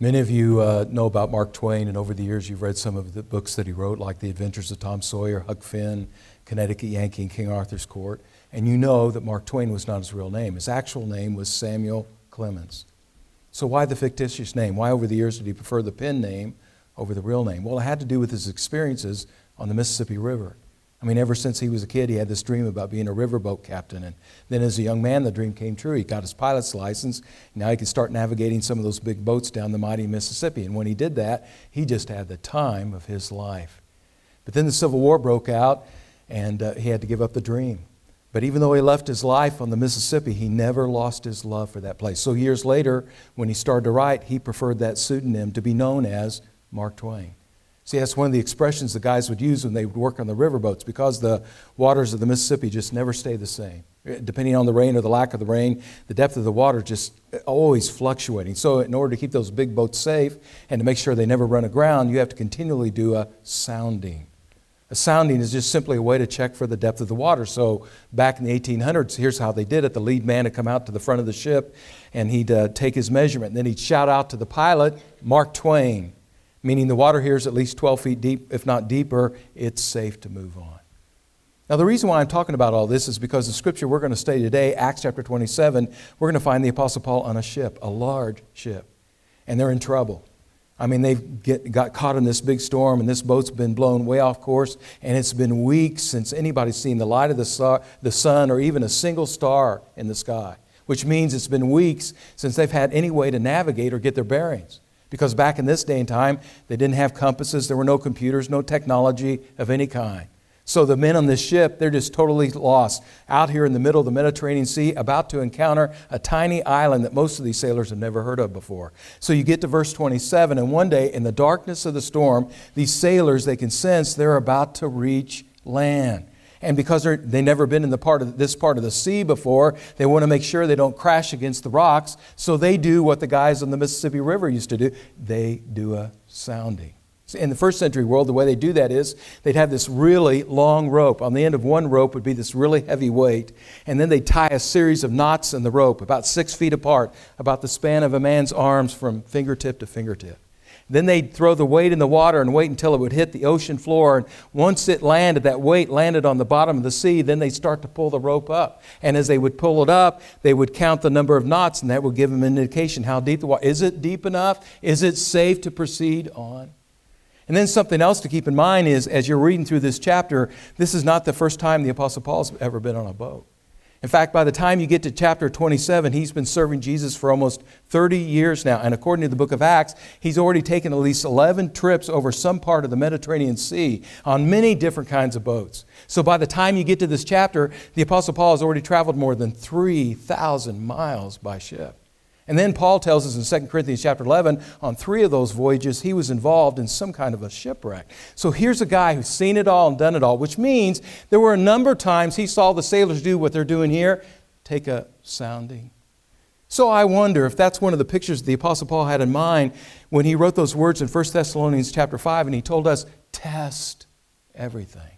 Many of you uh, know about Mark Twain, and over the years you've read some of the books that he wrote, like The Adventures of Tom Sawyer, Huck Finn, Connecticut Yankee, and King Arthur's Court. And you know that Mark Twain was not his real name. His actual name was Samuel Clemens. So why the fictitious name? Why over the years did he prefer the pen name over the real name? Well, it had to do with his experiences on the Mississippi River. I mean, ever since he was a kid, he had this dream about being a riverboat captain. And then as a young man, the dream came true. He got his pilot's license. Now he could start navigating some of those big boats down the mighty Mississippi. And when he did that, he just had the time of his life. But then the Civil War broke out, and uh, he had to give up the dream. But even though he left his life on the Mississippi, he never lost his love for that place. So years later, when he started to write, he preferred that pseudonym to be known as Mark Twain. See, that's one of the expressions the guys would use when they would work on the riverboats because the waters of the Mississippi just never stay the same. Depending on the rain or the lack of the rain, the depth of the water just always fluctuating. So, in order to keep those big boats safe and to make sure they never run aground, you have to continually do a sounding. A sounding is just simply a way to check for the depth of the water. So, back in the 1800s, here's how they did it the lead man would come out to the front of the ship and he'd uh, take his measurement. And then he'd shout out to the pilot, Mark Twain meaning the water here is at least 12 feet deep, if not deeper, it's safe to move on. Now, the reason why I'm talking about all this is because the scripture we're going to study today, Acts chapter 27, we're going to find the Apostle Paul on a ship, a large ship, and they're in trouble. I mean, they've get, got caught in this big storm, and this boat's been blown way off course, and it's been weeks since anybody's seen the light of the, the sun or even a single star in the sky, which means it's been weeks since they've had any way to navigate or get their bearings. Because back in this day and time, they didn't have compasses, there were no computers, no technology of any kind. So the men on this ship, they're just totally lost out here in the middle of the Mediterranean Sea, about to encounter a tiny island that most of these sailors have never heard of before. So you get to verse 27, and one day in the darkness of the storm, these sailors, they can sense they're about to reach land. And because they've never been in the part of this part of the sea before, they want to make sure they don't crash against the rocks. So they do what the guys on the Mississippi River used to do they do a sounding. In the first century world, the way they do that is they'd have this really long rope. On the end of one rope would be this really heavy weight, and then they'd tie a series of knots in the rope about six feet apart, about the span of a man's arms from fingertip to fingertip. Then they'd throw the weight in the water and wait until it would hit the ocean floor. And once it landed, that weight landed on the bottom of the sea, then they'd start to pull the rope up. And as they would pull it up, they would count the number of knots, and that would give them an indication how deep the water is. It deep enough? Is it safe to proceed on? And then something else to keep in mind is as you're reading through this chapter, this is not the first time the Apostle Paul's ever been on a boat. In fact, by the time you get to chapter 27, he's been serving Jesus for almost 30 years now. And according to the book of Acts, he's already taken at least 11 trips over some part of the Mediterranean Sea on many different kinds of boats. So by the time you get to this chapter, the Apostle Paul has already traveled more than 3,000 miles by ship. And then Paul tells us in 2 Corinthians chapter 11, on three of those voyages, he was involved in some kind of a shipwreck. So here's a guy who's seen it all and done it all, which means there were a number of times he saw the sailors do what they're doing here take a sounding. So I wonder if that's one of the pictures the Apostle Paul had in mind when he wrote those words in 1 Thessalonians chapter 5 and he told us, test everything.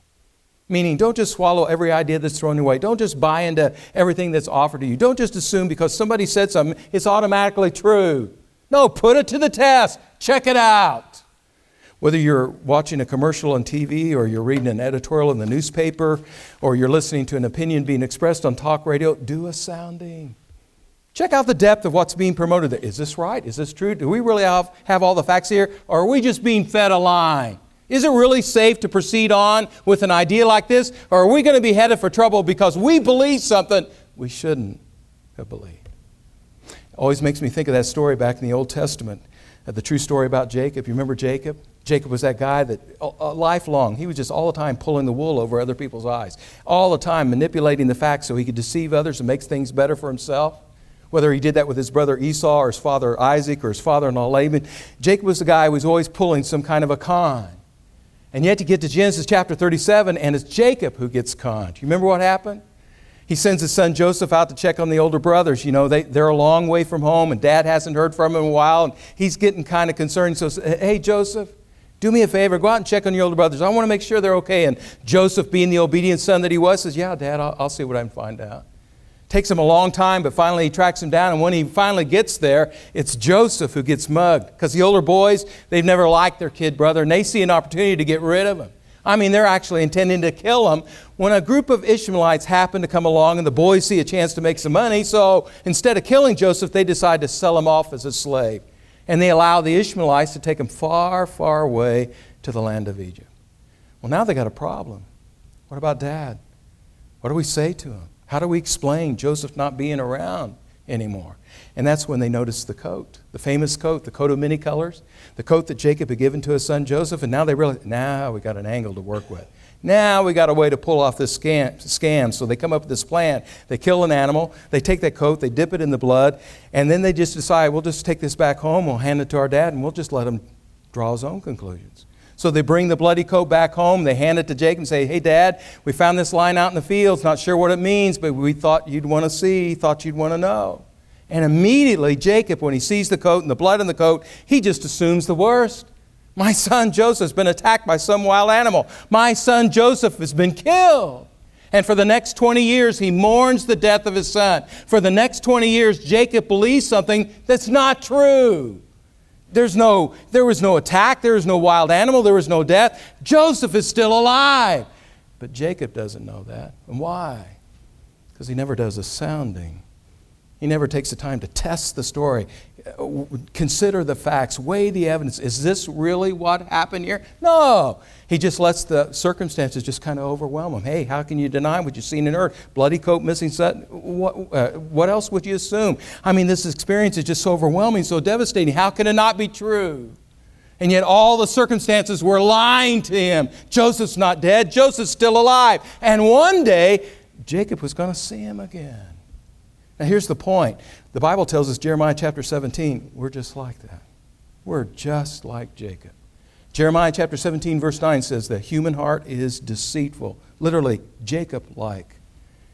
Meaning, don't just swallow every idea that's thrown your way. Don't just buy into everything that's offered to you. Don't just assume because somebody said something, it's automatically true. No, put it to the test. Check it out. Whether you're watching a commercial on TV or you're reading an editorial in the newspaper or you're listening to an opinion being expressed on talk radio, do a sounding. Check out the depth of what's being promoted. Is this right? Is this true? Do we really have, have all the facts here? Or are we just being fed a line? Is it really safe to proceed on with an idea like this? Or are we going to be headed for trouble because we believe something we shouldn't have believed? It always makes me think of that story back in the Old Testament, uh, the true story about Jacob. You remember Jacob? Jacob was that guy that uh, lifelong, he was just all the time pulling the wool over other people's eyes, all the time manipulating the facts so he could deceive others and make things better for himself. Whether he did that with his brother Esau or his father Isaac or his father in law Laban, Jacob was the guy who was always pulling some kind of a con. And yet, you get to Genesis chapter 37, and it's Jacob who gets conned. You remember what happened? He sends his son Joseph out to check on the older brothers. You know, they, they're a long way from home, and dad hasn't heard from him in a while, and he's getting kind of concerned. So, hey, Joseph, do me a favor, go out and check on your older brothers. I want to make sure they're okay. And Joseph, being the obedient son that he was, says, Yeah, dad, I'll, I'll see what I can find out. Takes him a long time, but finally he tracks him down. And when he finally gets there, it's Joseph who gets mugged. Because the older boys, they've never liked their kid brother, and they see an opportunity to get rid of him. I mean, they're actually intending to kill him when a group of Ishmaelites happen to come along and the boys see a chance to make some money. So instead of killing Joseph, they decide to sell him off as a slave. And they allow the Ishmaelites to take him far, far away to the land of Egypt. Well, now they got a problem. What about dad? What do we say to him? How do we explain Joseph not being around anymore? And that's when they notice the coat, the famous coat, the coat of many colors, the coat that Jacob had given to his son Joseph. And now they realize, now we got an angle to work with. Now we got a way to pull off this scam, scam. So they come up with this plan. They kill an animal, they take that coat, they dip it in the blood, and then they just decide, we'll just take this back home, we'll hand it to our dad, and we'll just let him draw his own conclusions. So they bring the bloody coat back home. They hand it to Jacob and say, Hey, Dad, we found this line out in the fields. Not sure what it means, but we thought you'd want to see, thought you'd want to know. And immediately, Jacob, when he sees the coat and the blood in the coat, he just assumes the worst. My son Joseph's been attacked by some wild animal. My son Joseph has been killed. And for the next 20 years, he mourns the death of his son. For the next 20 years, Jacob believes something that's not true. There's no, there was no attack, there was no wild animal, there was no death. Joseph is still alive. But Jacob doesn't know that. And why? Because he never does a sounding. He never takes the time to test the story, consider the facts, weigh the evidence. Is this really what happened here? No. He just lets the circumstances just kind of overwhelm him. Hey, how can you deny what you've seen and heard? Bloody coat, missing set. What, uh, what else would you assume? I mean, this experience is just so overwhelming, so devastating. How can it not be true? And yet, all the circumstances were lying to him. Joseph's not dead, Joseph's still alive. And one day, Jacob was going to see him again. Now, here's the point the Bible tells us, Jeremiah chapter 17, we're just like that. We're just like Jacob. Jeremiah chapter 17, verse 9 says, The human heart is deceitful. Literally, Jacob like.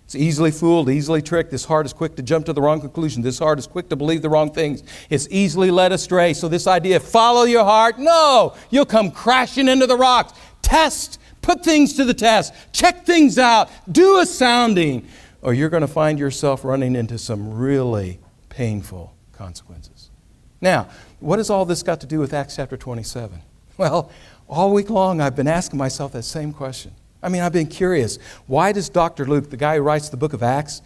It's easily fooled, easily tricked. This heart is quick to jump to the wrong conclusion. This heart is quick to believe the wrong things. It's easily led astray. So, this idea, follow your heart, no, you'll come crashing into the rocks. Test, put things to the test, check things out, do a sounding or you're going to find yourself running into some really painful consequences. Now, what has all this got to do with Acts chapter 27? Well, all week long I've been asking myself that same question. I mean, I've been curious. Why does Dr. Luke, the guy who writes the book of Acts,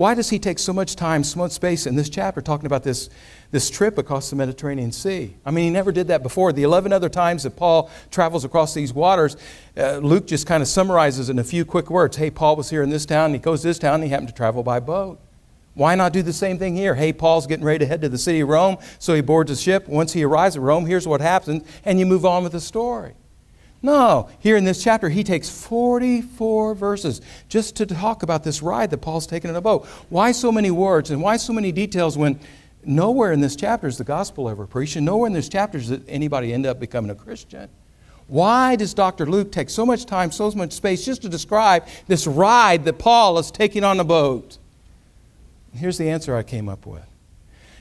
why does he take so much time, so much space in this chapter talking about this, this trip across the Mediterranean Sea? I mean, he never did that before. The 11 other times that Paul travels across these waters, uh, Luke just kind of summarizes in a few quick words. Hey, Paul was here in this town, and he goes to this town, and he happened to travel by boat. Why not do the same thing here? Hey, Paul's getting ready to head to the city of Rome, so he boards a ship. Once he arrives at Rome, here's what happens, and you move on with the story. No, here in this chapter, he takes 44 verses just to talk about this ride that Paul's taken in a boat. Why so many words and why so many details when nowhere in this chapter is the gospel ever preached, and nowhere in this chapter does anybody end up becoming a Christian? Why does Dr. Luke take so much time, so much space just to describe this ride that Paul is taking on a boat? Here's the answer I came up with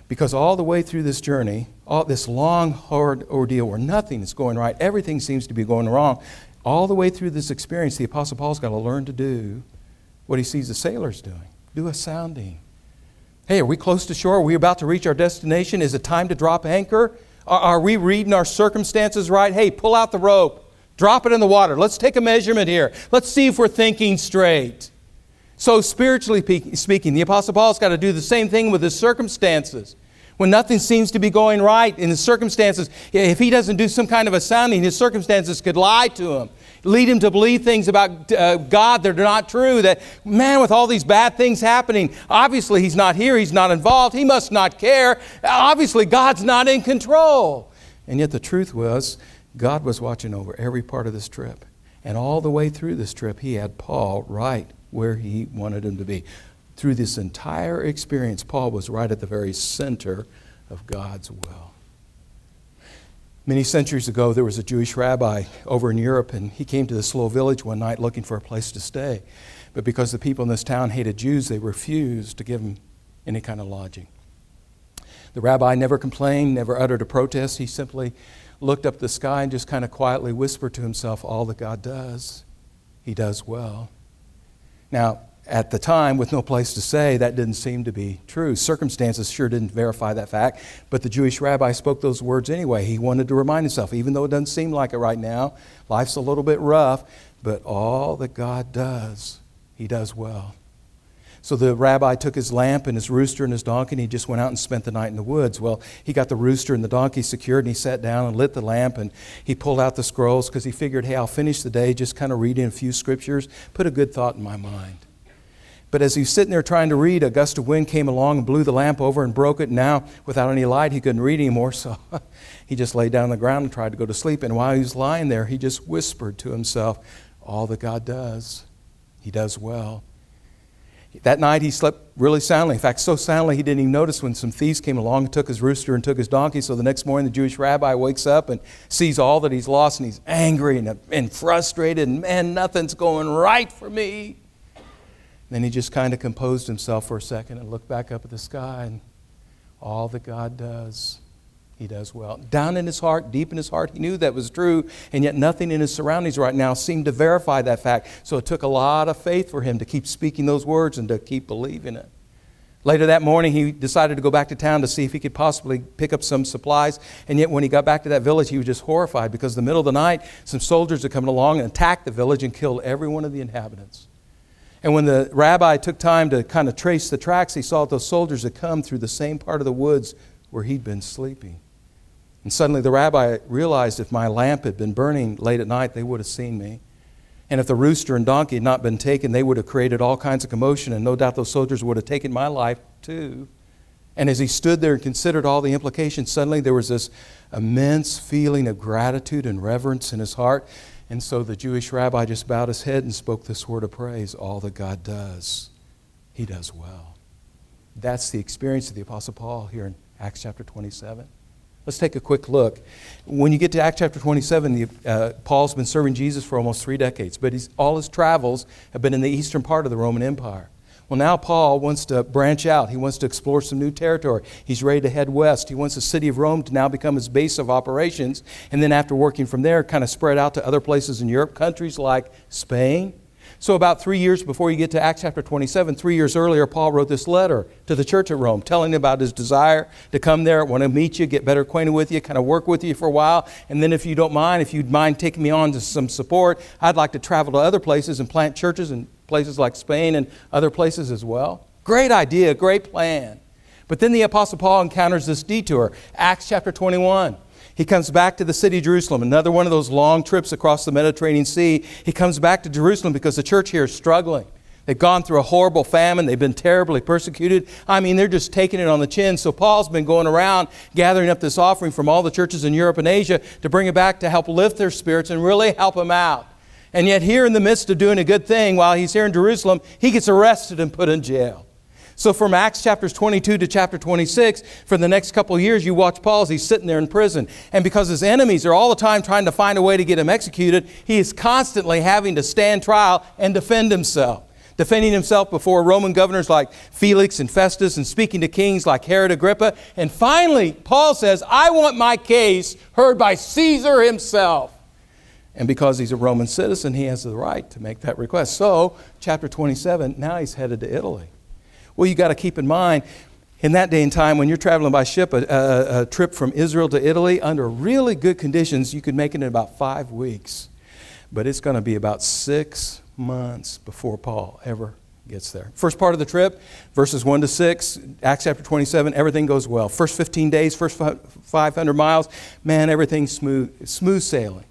because all the way through this journey, all this long, hard ordeal where nothing is going right, everything seems to be going wrong, all the way through this experience, the Apostle Paul's got to learn to do what he sees the sailors doing do a sounding. Hey, are we close to shore? Are we about to reach our destination? Is it time to drop anchor? Are, are we reading our circumstances right? Hey, pull out the rope, drop it in the water. Let's take a measurement here. Let's see if we're thinking straight. So, spiritually speaking, the Apostle Paul's got to do the same thing with his circumstances. When nothing seems to be going right in his circumstances, if he doesn't do some kind of a sounding, his circumstances could lie to him, lead him to believe things about uh, God that are not true. That, man, with all these bad things happening, obviously he's not here, he's not involved, he must not care. Obviously, God's not in control. And yet, the truth was, God was watching over every part of this trip. And all the way through this trip, he had Paul right where he wanted him to be. Through this entire experience, Paul was right at the very center of God's will. Many centuries ago, there was a Jewish rabbi over in Europe, and he came to this little village one night looking for a place to stay. But because the people in this town hated Jews, they refused to give him any kind of lodging. The rabbi never complained, never uttered a protest. He simply looked up the sky and just kind of quietly whispered to himself, All that God does, he does well. Now, at the time, with no place to say, that didn't seem to be true. Circumstances sure didn't verify that fact, but the Jewish rabbi spoke those words anyway. He wanted to remind himself, even though it doesn't seem like it right now, life's a little bit rough, but all that God does, He does well. So the rabbi took his lamp and his rooster and his donkey, and he just went out and spent the night in the woods. Well, he got the rooster and the donkey secured, and he sat down and lit the lamp, and he pulled out the scrolls because he figured, hey, I'll finish the day just kind of reading a few scriptures, put a good thought in my mind. But as he was sitting there trying to read, a gust of wind came along and blew the lamp over and broke it. Now, without any light, he couldn't read anymore, so he just lay down on the ground and tried to go to sleep. And while he was lying there, he just whispered to himself, All that God does, he does well. That night he slept really soundly. In fact, so soundly he didn't even notice when some thieves came along and took his rooster and took his donkey. So the next morning the Jewish rabbi wakes up and sees all that he's lost and he's angry and, and frustrated and man, nothing's going right for me. Then he just kind of composed himself for a second and looked back up at the sky and all that God does he does well. Down in his heart, deep in his heart, he knew that was true, and yet nothing in his surroundings right now seemed to verify that fact. So it took a lot of faith for him to keep speaking those words and to keep believing it. Later that morning, he decided to go back to town to see if he could possibly pick up some supplies. And yet, when he got back to that village, he was just horrified because in the middle of the night, some soldiers had come along and attacked the village and killed every one of the inhabitants. And when the rabbi took time to kind of trace the tracks, he saw that those soldiers had come through the same part of the woods where he'd been sleeping. And suddenly the rabbi realized if my lamp had been burning late at night, they would have seen me. And if the rooster and donkey had not been taken, they would have created all kinds of commotion, and no doubt those soldiers would have taken my life too. And as he stood there and considered all the implications, suddenly there was this immense feeling of gratitude and reverence in his heart. And so the Jewish rabbi just bowed his head and spoke this word of praise all that God does, he does well. That's the experience of the Apostle Paul here in Acts chapter 27. Let's take a quick look. When you get to Acts chapter 27, the, uh, Paul's been serving Jesus for almost three decades, but all his travels have been in the eastern part of the Roman Empire. Well, now Paul wants to branch out. He wants to explore some new territory. He's ready to head west. He wants the city of Rome to now become his base of operations. And then, after working from there, kind of spread out to other places in Europe, countries like Spain, so, about three years before you get to Acts chapter 27, three years earlier, Paul wrote this letter to the church at Rome, telling about his desire to come there, want to meet you, get better acquainted with you, kind of work with you for a while. And then, if you don't mind, if you'd mind taking me on to some support, I'd like to travel to other places and plant churches in places like Spain and other places as well. Great idea, great plan. But then the Apostle Paul encounters this detour. Acts chapter 21. He comes back to the city Jerusalem, another one of those long trips across the Mediterranean Sea. He comes back to Jerusalem because the church here is struggling. They've gone through a horrible famine. They've been terribly persecuted. I mean, they're just taking it on the chin. So Paul's been going around gathering up this offering from all the churches in Europe and Asia to bring it back to help lift their spirits and really help them out. And yet, here in the midst of doing a good thing, while he's here in Jerusalem, he gets arrested and put in jail. So from Acts chapters 22 to chapter 26, for the next couple of years, you watch Paul as he's sitting there in prison. And because his enemies are all the time trying to find a way to get him executed, he is constantly having to stand trial and defend himself. Defending himself before Roman governors like Felix and Festus and speaking to kings like Herod Agrippa. And finally, Paul says, I want my case heard by Caesar himself. And because he's a Roman citizen, he has the right to make that request. So, chapter 27, now he's headed to Italy. Well, you got to keep in mind, in that day and time, when you're traveling by ship, a, a, a, trip from Israel to Italy, under really good conditions, you could make it in about five weeks. But it's going to be about six months before Paul ever gets there. First part of the trip, verses 1 to 6, Acts chapter 27, everything goes well. First 15 days, first 500 miles, man, everything's smooth, smooth sailing.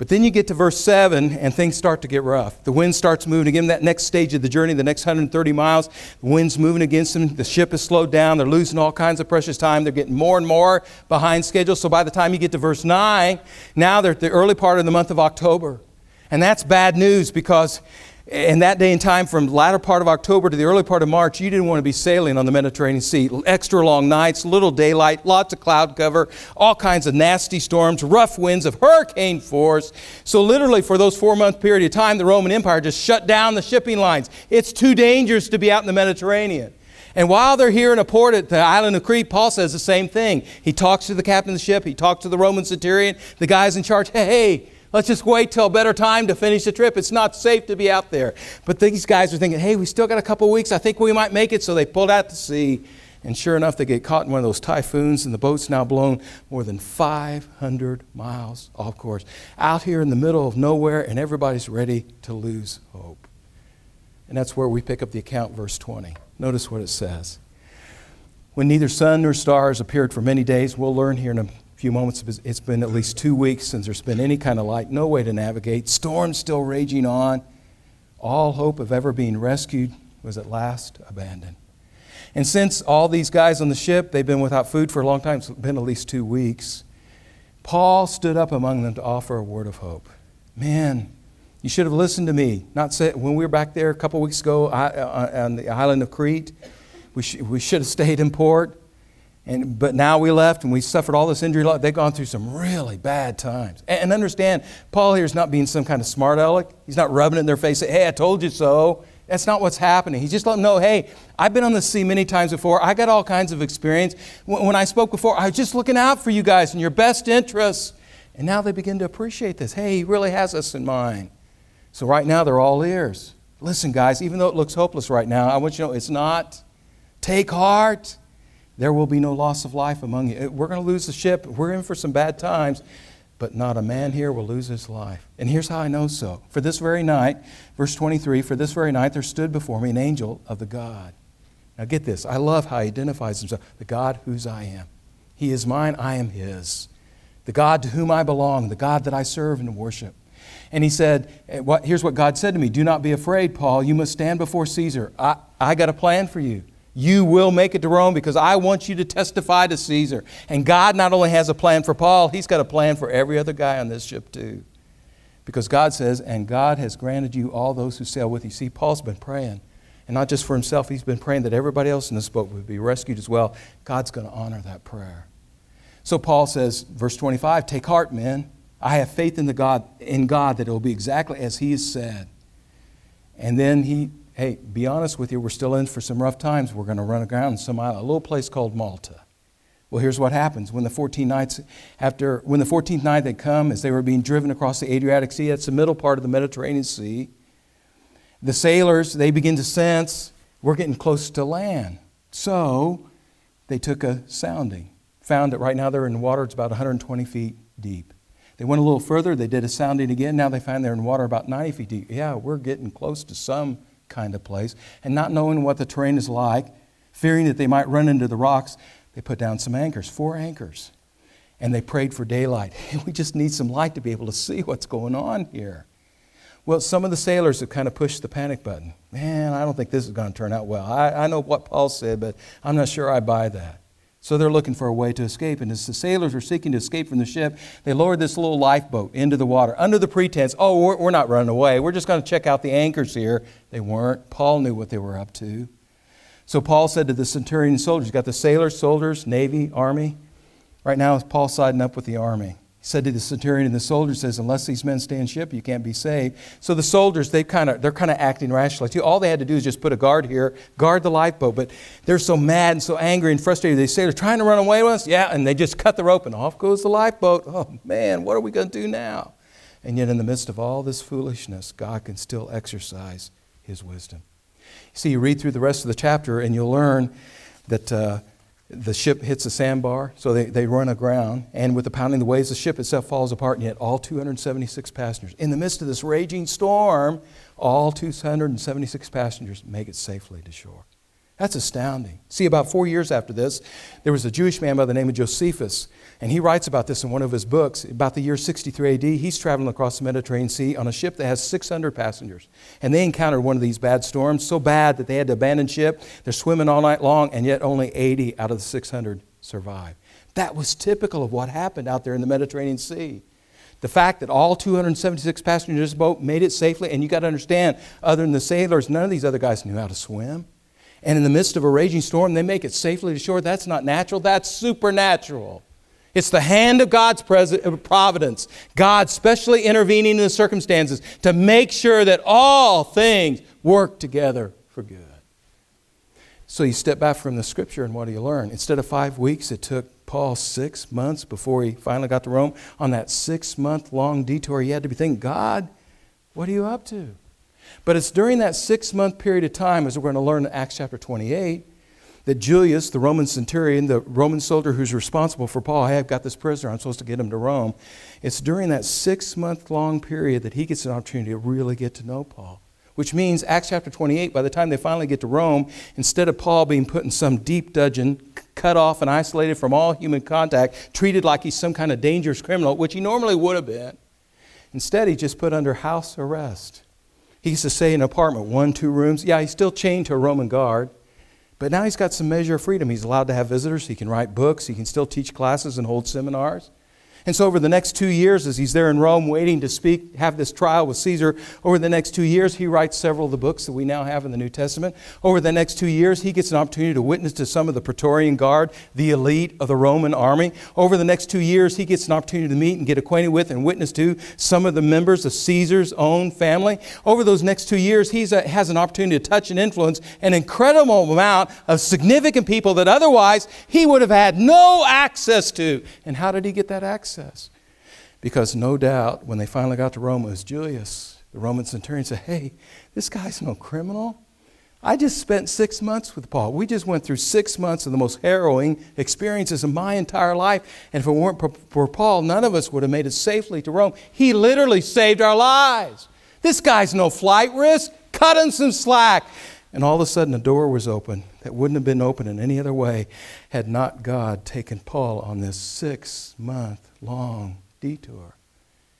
But then you get to verse 7 and things start to get rough. The wind starts moving again. That next stage of the journey, the next 130 miles, the wind's moving against them. The ship is slowed down. They're losing all kinds of precious time. They're getting more and more behind schedule. So by the time you get to verse 9, now they're at the early part of the month of October. And that's bad news because in that day and time, from latter part of October to the early part of March, you didn't want to be sailing on the Mediterranean Sea. Extra long nights, little daylight, lots of cloud cover, all kinds of nasty storms, rough winds of hurricane force. So, literally, for those four month period of time, the Roman Empire just shut down the shipping lines. It's too dangerous to be out in the Mediterranean. And while they're here in a port at the island of Crete, Paul says the same thing. He talks to the captain of the ship, he talks to the Roman centurion, the guys in charge. Hey, hey Let's just wait till a better time to finish the trip. It's not safe to be out there. But these guys are thinking, hey, we still got a couple weeks. I think we might make it. So they pulled out to sea. And sure enough, they get caught in one of those typhoons, and the boat's now blown more than 500 miles off course. Out here in the middle of nowhere, and everybody's ready to lose hope. And that's where we pick up the account, verse 20. Notice what it says. When neither sun nor stars appeared for many days, we'll learn here in a few moments, it's been at least two weeks since there's been any kind of light, no way to navigate, storms still raging on. All hope of ever being rescued was at last abandoned. And since all these guys on the ship, they've been without food for a long time, it's been at least two weeks, Paul stood up among them to offer a word of hope. Man, you should have listened to me. Not say, when we were back there a couple weeks ago uh, on the island of Crete, we, sh- we should have stayed in port. And, but now we left and we suffered all this injury. They've gone through some really bad times. And, and understand, Paul here is not being some kind of smart aleck. He's not rubbing it in their face, saying, hey, I told you so. That's not what's happening. He's just letting them know, hey, I've been on the sea many times before. I got all kinds of experience. When I spoke before, I was just looking out for you guys and your best interests. And now they begin to appreciate this. Hey, he really has us in mind. So right now they're all ears. Listen, guys, even though it looks hopeless right now, I want you to know it's not. Take heart. There will be no loss of life among you. We're going to lose the ship. We're in for some bad times but not a man here will lose his life. And here's how I know so. For this very night, verse 23, for this very night there stood before me an angel of the God. Now get this. I love how he identifies himself the God whose I am. He is mine, I am his. The God to whom I belong, the God that I serve and worship. And he said, eh, Here's what God said to me Do not be afraid, Paul. You must stand before Caesar. I, I got a plan for you. You will make it to Rome because I want you to testify to Caesar. And God not only has a plan for Paul, He's got a plan for every other guy on this ship, too. Because God says, and God has granted you all those who sail with you. See, Paul's been praying. And not just for himself, he's been praying that everybody else in this boat would be rescued as well. God's going to honor that prayer. So Paul says, verse 25, take heart, men. I have faith in, the God, in God that it will be exactly as he has said. And then he hey, be honest with you, we're still in for some rough times. We're going to run aground in some island, a little place called Malta. Well, here's what happens. When the 14 nights after, when the 14th night they come, as they were being driven across the Adriatic Sea, that's the middle part of the Mediterranean Sea, the sailors, they begin to sense we're getting close to land. So they took a sounding, found that right now they're in water, it's about 120 feet deep. They went a little further, they did a sounding again. Now they find they're in water about 90 feet deep. Yeah, we're getting close to some kind of place, and not knowing what the terrain is like, fearing that they might run into the rocks, they put down some anchors, four anchors, and they prayed for daylight. We just need some light to be able to see what's going on here. Well, some of the sailors have kind of pushed the panic button. Man, I don't think this is going to turn out well. I, I know what Paul said, but I'm not sure I buy that. So they're looking for a way to escape. And as the sailors were seeking to escape from the ship, they lowered this little lifeboat into the water under the pretense, oh, we're, we're not running away. We're just going to check out the anchors here. They weren't. Paul knew what they were up to. So Paul said to the centurion soldiers, you got the sailors, soldiers, navy, army. Right now, Paul's siding up with the army. He said to the centurion and the soldier says, unless these men stand ship, you can't be saved. So the soldiers, they kind of, they're kind of acting rationally. All they had to do is just put a guard here, guard the lifeboat. But they're so mad and so angry and frustrated. They say they're trying to run away with us. Yeah, and they just cut the rope and off goes the lifeboat. Oh man, what are we going to do now? And yet, in the midst of all this foolishness, God can still exercise His wisdom. See, you read through the rest of the chapter and you'll learn that. Uh, the ship hits a sandbar, so they, they run aground, and with the pounding of the waves, the ship itself falls apart, and yet all 276 passengers, in the midst of this raging storm, all 276 passengers make it safely to shore. That's astounding. See, about four years after this, there was a Jewish man by the name of Josephus, and he writes about this in one of his books. About the year 63 AD, he's traveling across the Mediterranean Sea on a ship that has 600 passengers. And they encountered one of these bad storms, so bad that they had to abandon ship. They're swimming all night long, and yet only 80 out of the 600 survive. That was typical of what happened out there in the Mediterranean Sea. The fact that all 276 passengers in this boat made it safely, and you got to understand, other than the sailors, none of these other guys knew how to swim and in the midst of a raging storm, they make it safely to shore. That's not natural, that's supernatural. It's the hand of God's uh, providence, God specially intervening in the circumstances to make sure that all things work together for good. So you step back from the scripture, and what do you learn? Instead of five weeks, it took Paul six months before he finally got to Rome. On that six month long detour, he had to be thinking, God, what are you up to? But it's during that six month period of time, as we're going to learn in Acts chapter 28, that Julius, the Roman centurion, the Roman soldier who's responsible for Paul, hey, I've got this prisoner, I'm supposed to get him to Rome. It's during that six month long period that he gets an opportunity to really get to know Paul. Which means, Acts chapter 28, by the time they finally get to Rome, instead of Paul being put in some deep dungeon, cut off and isolated from all human contact, treated like he's some kind of dangerous criminal, which he normally would have been, instead he's just put under house arrest. He used to stay in an apartment, one, two rooms. Yeah, he's still chained to a Roman guard, but now he's got some measure of freedom. He's allowed to have visitors, he can write books, he can still teach classes and hold seminars. And so, over the next two years, as he's there in Rome waiting to speak, have this trial with Caesar, over the next two years, he writes several of the books that we now have in the New Testament. Over the next two years, he gets an opportunity to witness to some of the Praetorian Guard, the elite of the Roman army. Over the next two years, he gets an opportunity to meet and get acquainted with and witness to some of the members of Caesar's own family. Over those next two years, he has an opportunity to touch and influence an incredible amount of significant people that otherwise he would have had no access to. And how did he get that access? Access. Because no doubt, when they finally got to Rome, it was Julius, the Roman centurion, said, Hey, this guy's no criminal. I just spent six months with Paul. We just went through six months of the most harrowing experiences of my entire life. And if it weren't for Paul, none of us would have made it safely to Rome. He literally saved our lives. This guy's no flight risk. Cut him some slack. And all of a sudden, a door was open that wouldn't have been open in any other way had not God taken Paul on this six month long detour.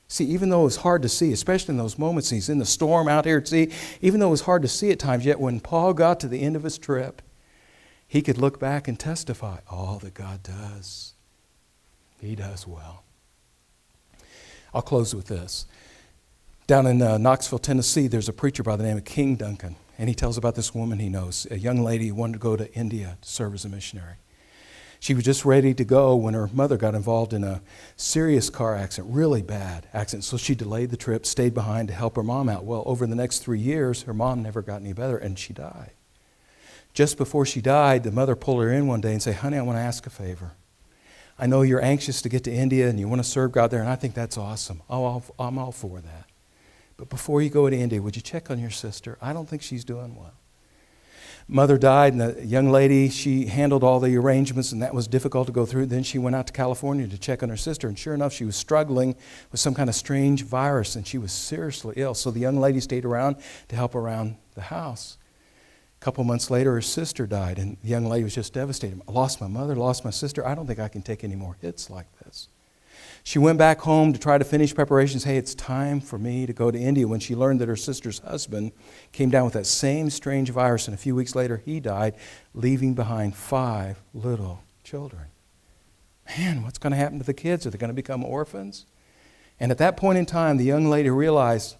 See, even though it was hard to see, especially in those moments he's in the storm out here at sea, even though it was hard to see at times, yet when Paul got to the end of his trip, he could look back and testify all that God does. He does well. I'll close with this. Down in uh, Knoxville, Tennessee, there's a preacher by the name of King Duncan, and he tells about this woman he knows, a young lady who wanted to go to India to serve as a missionary. She was just ready to go when her mother got involved in a serious car accident, really bad accident. So she delayed the trip, stayed behind to help her mom out. Well, over the next three years, her mom never got any better, and she died. Just before she died, the mother pulled her in one day and said, Honey, I want to ask a favor. I know you're anxious to get to India and you want to serve God there, and I think that's awesome. I'm all for that. But before you go to India, would you check on your sister? I don't think she's doing well mother died, and the young lady, she handled all the arrangements, and that was difficult to go through. Then she went out to California to check on her sister, and sure enough, she was struggling with some kind of strange virus, and she was seriously ill. So the young lady stayed around to help around the house. A couple months later, her sister died, and the young lady was just devastated. I lost my mother, lost my sister. I don't think I can take any more hits like this. She went back home to try to finish preparations. Hey, it's time for me to go to India when she learned that her sister's husband came down with that same strange virus, and a few weeks later he died, leaving behind five little children. Man, what's going to happen to the kids? Are they going to become orphans? And at that point in time, the young lady realized,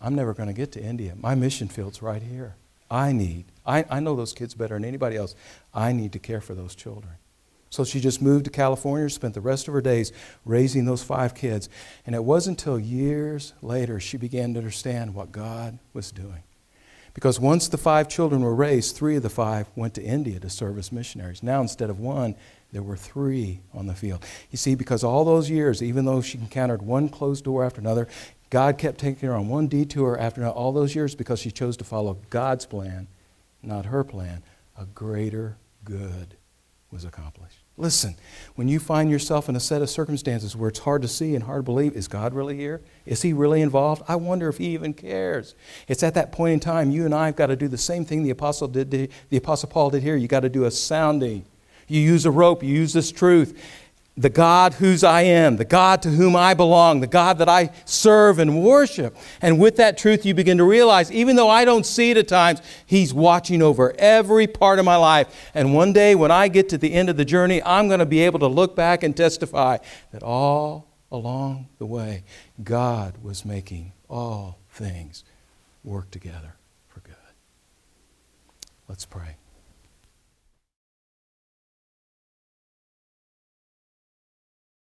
I'm never going to get to India. My mission field's right here. I need, I, I know those kids better than anybody else. I need to care for those children. So she just moved to California, spent the rest of her days raising those five kids. And it wasn't until years later she began to understand what God was doing. Because once the five children were raised, three of the five went to India to serve as missionaries. Now, instead of one, there were three on the field. You see, because all those years, even though she encountered one closed door after another, God kept taking her on one detour after another, all those years because she chose to follow God's plan, not her plan. A greater good was accomplished. Listen, when you find yourself in a set of circumstances where it's hard to see and hard to believe, is God really here? Is He really involved? I wonder if He even cares. It's at that point in time you and I have got to do the same thing the apostle did. The apostle Paul did here. You got to do a sounding. You use a rope. You use this truth, the God whose I am, the God to whom I belong, the God that I serve and worship. And with that truth, you begin to realize, even though I don't see it at times, He's watching over every part of my life. And one day, when I get to the end of the journey, I'm going to be able to look back and testify that all along the way, God was making all things work together for good. Let's pray.